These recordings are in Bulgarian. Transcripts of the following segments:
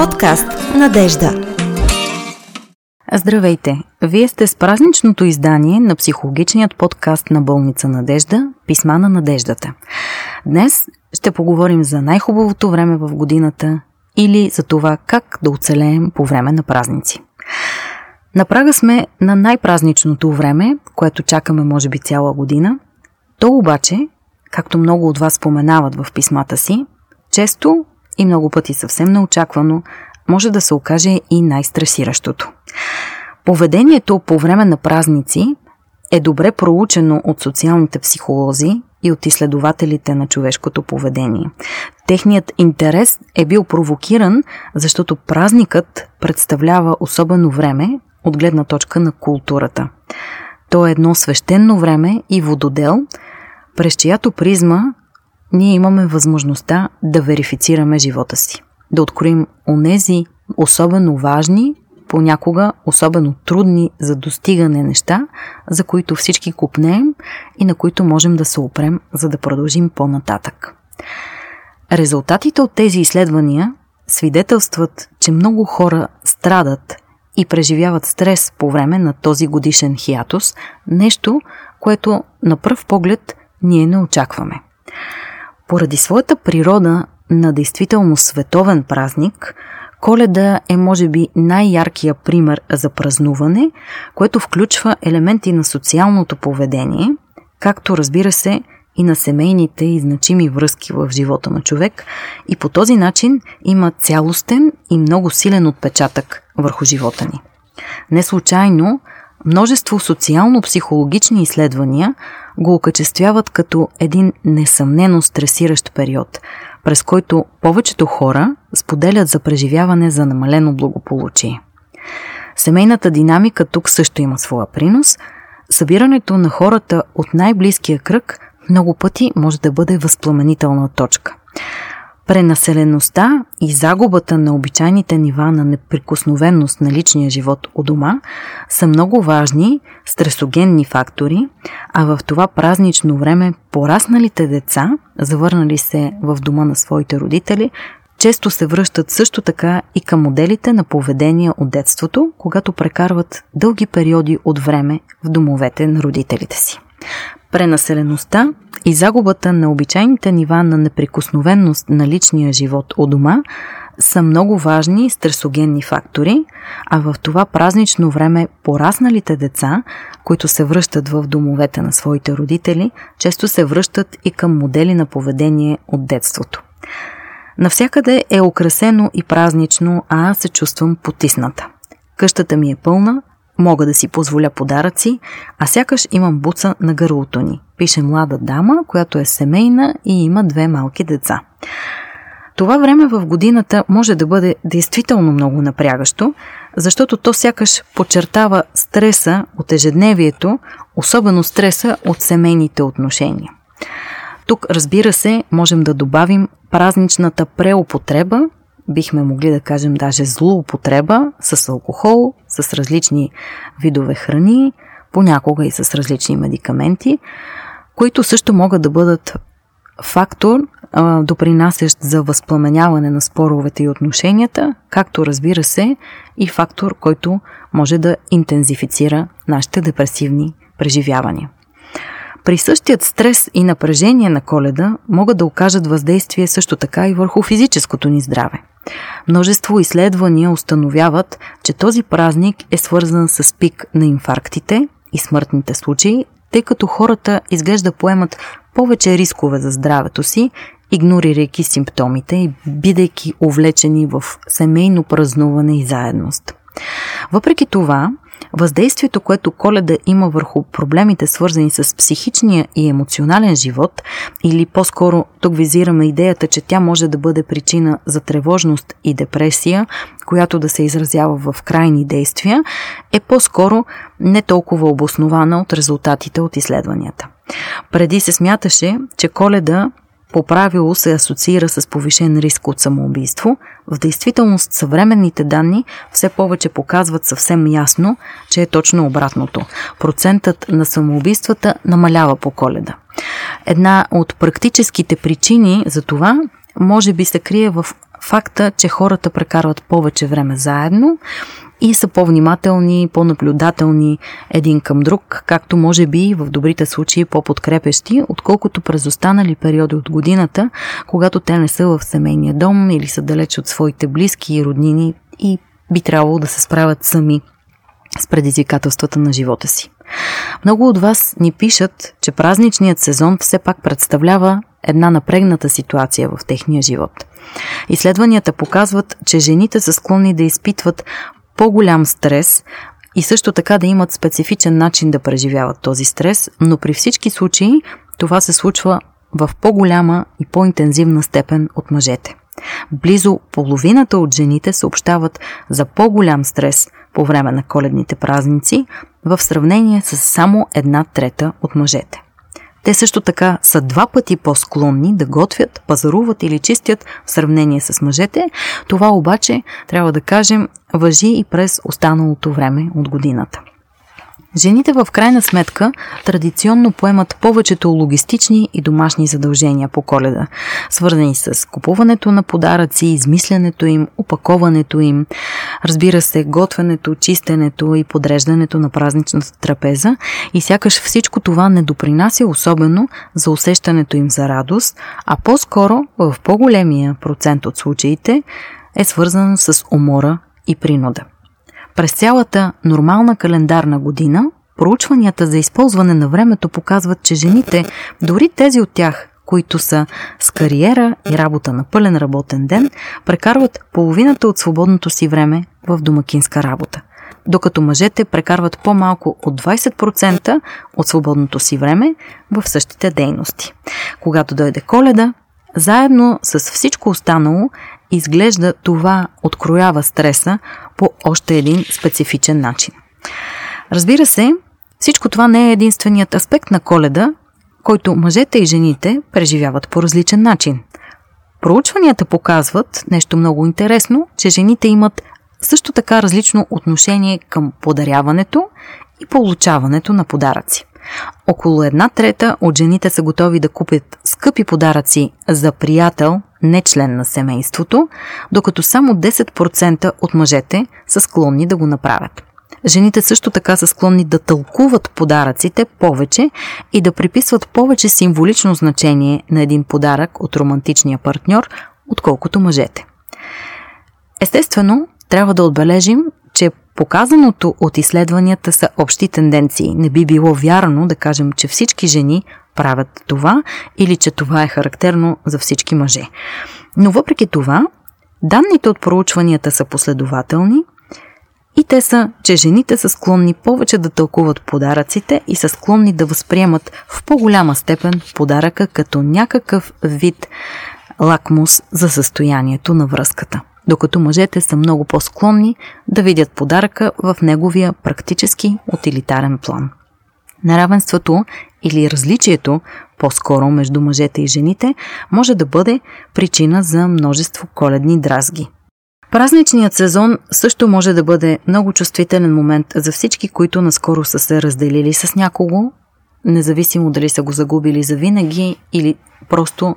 Подкаст Надежда. Здравейте! Вие сте с празничното издание на психологичният подкаст на болница Надежда Писма на надеждата. Днес ще поговорим за най-хубавото време в годината или за това как да оцелеем по време на празници. На прага сме на най-празничното време, което чакаме може би цяла година. То обаче, както много от вас споменават в писмата си, често и много пъти съвсем неочаквано може да се окаже и най-стресиращото. Поведението по време на празници е добре проучено от социалните психолози и от изследователите на човешкото поведение. Техният интерес е бил провокиран, защото празникът представлява особено време от гледна точка на културата. То е едно свещено време и вододел, през чиято призма ние имаме възможността да верифицираме живота си да откроим онези особено важни, понякога особено трудни за достигане неща, за които всички купнеем и на които можем да се опрем, за да продължим по-нататък. Резултатите от тези изследвания свидетелстват, че много хора страдат и преживяват стрес по време на този годишен хиатус, нещо, което на пръв поглед ние не очакваме. Поради своята природа, на действително световен празник, Коледа е може би най-яркия пример за празнуване, което включва елементи на социалното поведение, както разбира се и на семейните и значими връзки в живота на човек и по този начин има цялостен и много силен отпечатък върху живота ни. Не случайно множество социално-психологични изследвания го окачествяват като един несъмнено стресиращ период – през който повечето хора споделят за преживяване за намалено благополучие. Семейната динамика тук също има своя принос. Събирането на хората от най-близкия кръг много пъти може да бъде възпламенителна точка. Пренаселеността и загубата на обичайните нива на неприкосновенност на личния живот у дома са много важни стресогенни фактори, а в това празнично време порасналите деца, завърнали се в дома на своите родители, често се връщат също така и към моделите на поведение от детството, когато прекарват дълги периоди от време в домовете на родителите си. Пренаселеността и загубата на обичайните нива на неприкосновенност на личния живот у дома са много важни стресогенни фактори, а в това празнично време порасналите деца, които се връщат в домовете на своите родители, често се връщат и към модели на поведение от детството. Навсякъде е украсено и празнично, а аз се чувствам потисната. Къщата ми е пълна, Мога да си позволя подаръци, а сякаш имам буца на гърлото ни. Пише млада дама, която е семейна и има две малки деца. Това време в годината може да бъде действително много напрягащо, защото то сякаш подчертава стреса от ежедневието, особено стреса от семейните отношения. Тук, разбира се, можем да добавим празничната преупотреба бихме могли да кажем даже злоупотреба с алкохол, с различни видове храни, понякога и с различни медикаменти, които също могат да бъдат фактор, допринасящ за възпламеняване на споровете и отношенията, както разбира се и фактор, който може да интензифицира нашите депресивни преживявания. Присъщият стрес и напрежение на коледа могат да окажат въздействие също така и върху физическото ни здраве. Множество изследвания установяват, че този празник е свързан с пик на инфарктите и смъртните случаи, тъй като хората изглежда поемат повече рискове за здравето си, игнорирайки симптомите и бидейки увлечени в семейно празнуване и заедност. Въпреки това, Въздействието, което коледа има върху проблемите, свързани с психичния и емоционален живот, или по-скоро тук визираме идеята, че тя може да бъде причина за тревожност и депресия, която да се изразява в крайни действия, е по-скоро не толкова обоснована от резултатите от изследванията. Преди се смяташе, че коледа по правило се асоциира с повишен риск от самоубийство, в действителност съвременните данни все повече показват съвсем ясно, че е точно обратното. Процентът на самоубийствата намалява по коледа. Една от практическите причини за това може би се крие в факта, че хората прекарват повече време заедно и са по-внимателни, по-наблюдателни един към друг, както може би в добрите случаи по-подкрепещи, отколкото през останали периоди от годината, когато те не са в семейния дом или са далеч от своите близки и роднини и би трябвало да се справят сами с предизвикателствата на живота си. Много от вас ни пишат, че празничният сезон все пак представлява една напрегната ситуация в техния живот. Изследванията показват, че жените са склонни да изпитват по-голям стрес и също така да имат специфичен начин да преживяват този стрес, но при всички случаи това се случва в по-голяма и по-интензивна степен от мъжете. Близо половината от жените съобщават за по-голям стрес по време на коледните празници в сравнение с само една трета от мъжете. Те също така са два пъти по-склонни да готвят, пазаруват или чистят в сравнение с мъжете. Това обаче, трябва да кажем, въжи и през останалото време от годината. Жените в крайна сметка традиционно поемат повечето логистични и домашни задължения по коледа, свързани с купуването на подаръци, измислянето им, опаковането им, разбира се, готвенето, чистенето и подреждането на празничната трапеза и сякаш всичко това не допринася особено за усещането им за радост, а по-скоро в по-големия процент от случаите е свързано с умора и принуда. През цялата нормална календарна година, проучванията за използване на времето показват, че жените, дори тези от тях, които са с кариера и работа на пълен работен ден, прекарват половината от свободното си време в домакинска работа. Докато мъжете прекарват по-малко от 20% от свободното си време в същите дейности. Когато дойде коледа, заедно с всичко останало, изглежда това откроява стреса по още един специфичен начин. Разбира се, всичко това не е единственият аспект на коледа, който мъжете и жените преживяват по различен начин. Проучванията показват нещо много интересно, че жените имат също така различно отношение към подаряването и получаването на подаръци. Около една трета от жените са готови да купят скъпи подаръци за приятел, не член на семейството, докато само 10% от мъжете са склонни да го направят. Жените също така са склонни да тълкуват подаръците повече и да приписват повече символично значение на един подарък от романтичния партньор, отколкото мъжете. Естествено, трябва да отбележим, показаното от изследванията са общи тенденции. Не би било вярно да кажем, че всички жени правят това или че това е характерно за всички мъже. Но въпреки това, данните от проучванията са последователни и те са, че жените са склонни повече да тълкуват подаръците и са склонни да възприемат в по-голяма степен подаръка като някакъв вид лакмус за състоянието на връзката докато мъжете са много по-склонни да видят подаръка в неговия практически утилитарен план. Неравенството или различието, по-скоро между мъжете и жените, може да бъде причина за множество коледни дразги. Празничният сезон също може да бъде много чувствителен момент за всички, които наскоро са се разделили с някого, независимо дали са го загубили за винаги или просто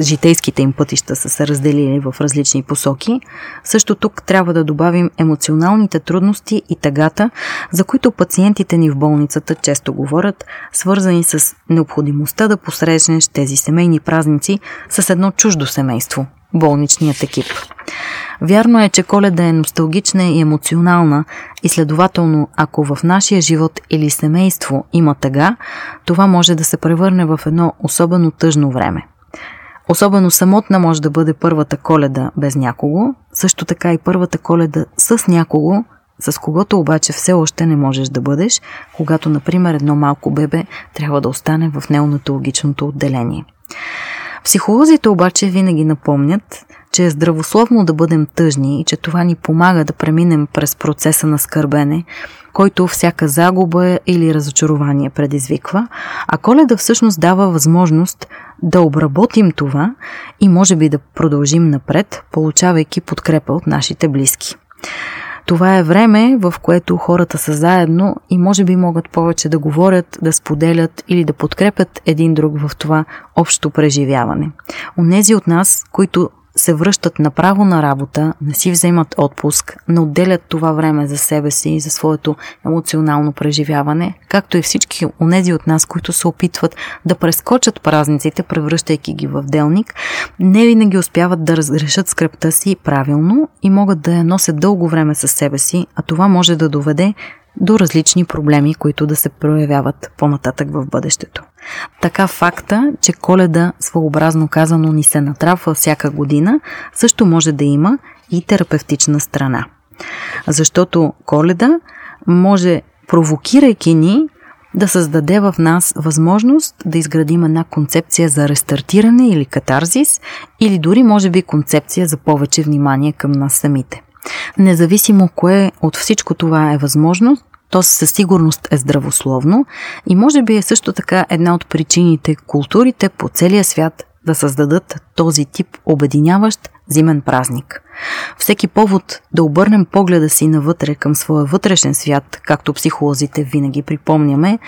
житейските им пътища са се разделили в различни посоки. Също тук трябва да добавим емоционалните трудности и тъгата, за които пациентите ни в болницата често говорят, свързани с необходимостта да посрещнеш тези семейни празници с едно чуждо семейство – болничният екип. Вярно е, че коледа е носталгична и емоционална и следователно, ако в нашия живот или семейство има тъга, това може да се превърне в едно особено тъжно време – Особено самотна може да бъде първата коледа без някого, също така и първата коледа с някого, с когото обаче все още не можеш да бъдеш, когато, например, едно малко бебе трябва да остане в неонатологичното отделение. Психолозите обаче винаги напомнят, че е здравословно да бъдем тъжни и че това ни помага да преминем през процеса на скърбене, който всяка загуба или разочарование предизвиква, а коледа всъщност дава възможност да обработим това и може би да продължим напред, получавайки подкрепа от нашите близки. Това е време, в което хората са заедно и може би могат повече да говорят, да споделят или да подкрепят един друг в това общо преживяване. Онези от нас, които се връщат направо на работа, не си вземат отпуск, не отделят това време за себе си и за своето емоционално преживяване, както и всички онези от нас, които се опитват да прескочат празниците, превръщайки ги в делник, не винаги успяват да разрешат скръпта си правилно и могат да я носят дълго време със себе си, а това може да доведе до различни проблеми, които да се проявяват по-нататък в бъдещето. Така факта, че коледа, своеобразно казано, ни се натрапва всяка година, също може да има и терапевтична страна. Защото коледа може, провокирайки ни, да създаде в нас възможност да изградим една концепция за рестартиране или катарзис, или дори може би концепция за повече внимание към нас самите. Независимо кое от всичко това е възможно, то със сигурност е здравословно и може би е също така една от причините културите по целия свят да създадат този тип обединяващ зимен празник. Всеки повод да обърнем погледа си навътре към своя вътрешен свят, както психолозите винаги припомняме,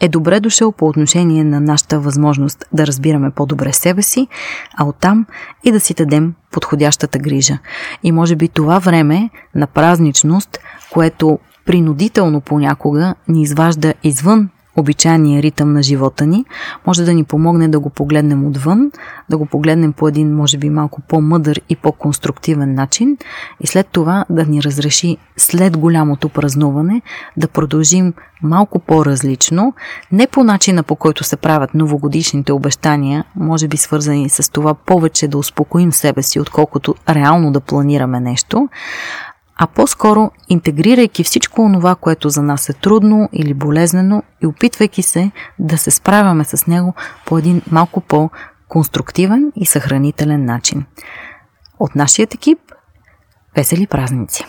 е добре дошъл по отношение на нашата възможност да разбираме по-добре себе си, а оттам и да си дадем подходящата грижа. И може би това време на празничност, което принудително понякога ни изважда извън обичайния ритъм на живота ни, може да ни помогне да го погледнем отвън, да го погледнем по един, може би, малко по-мъдър и по-конструктивен начин и след това да ни разреши след голямото празнуване да продължим малко по-различно, не по начина по който се правят новогодишните обещания, може би свързани с това повече да успокоим себе си, отколкото реално да планираме нещо, а по-скоро интегрирайки всичко онова, което за нас е трудно или болезнено и опитвайки се да се справяме с него по един малко по-конструктивен и съхранителен начин. От нашия екип весели празници!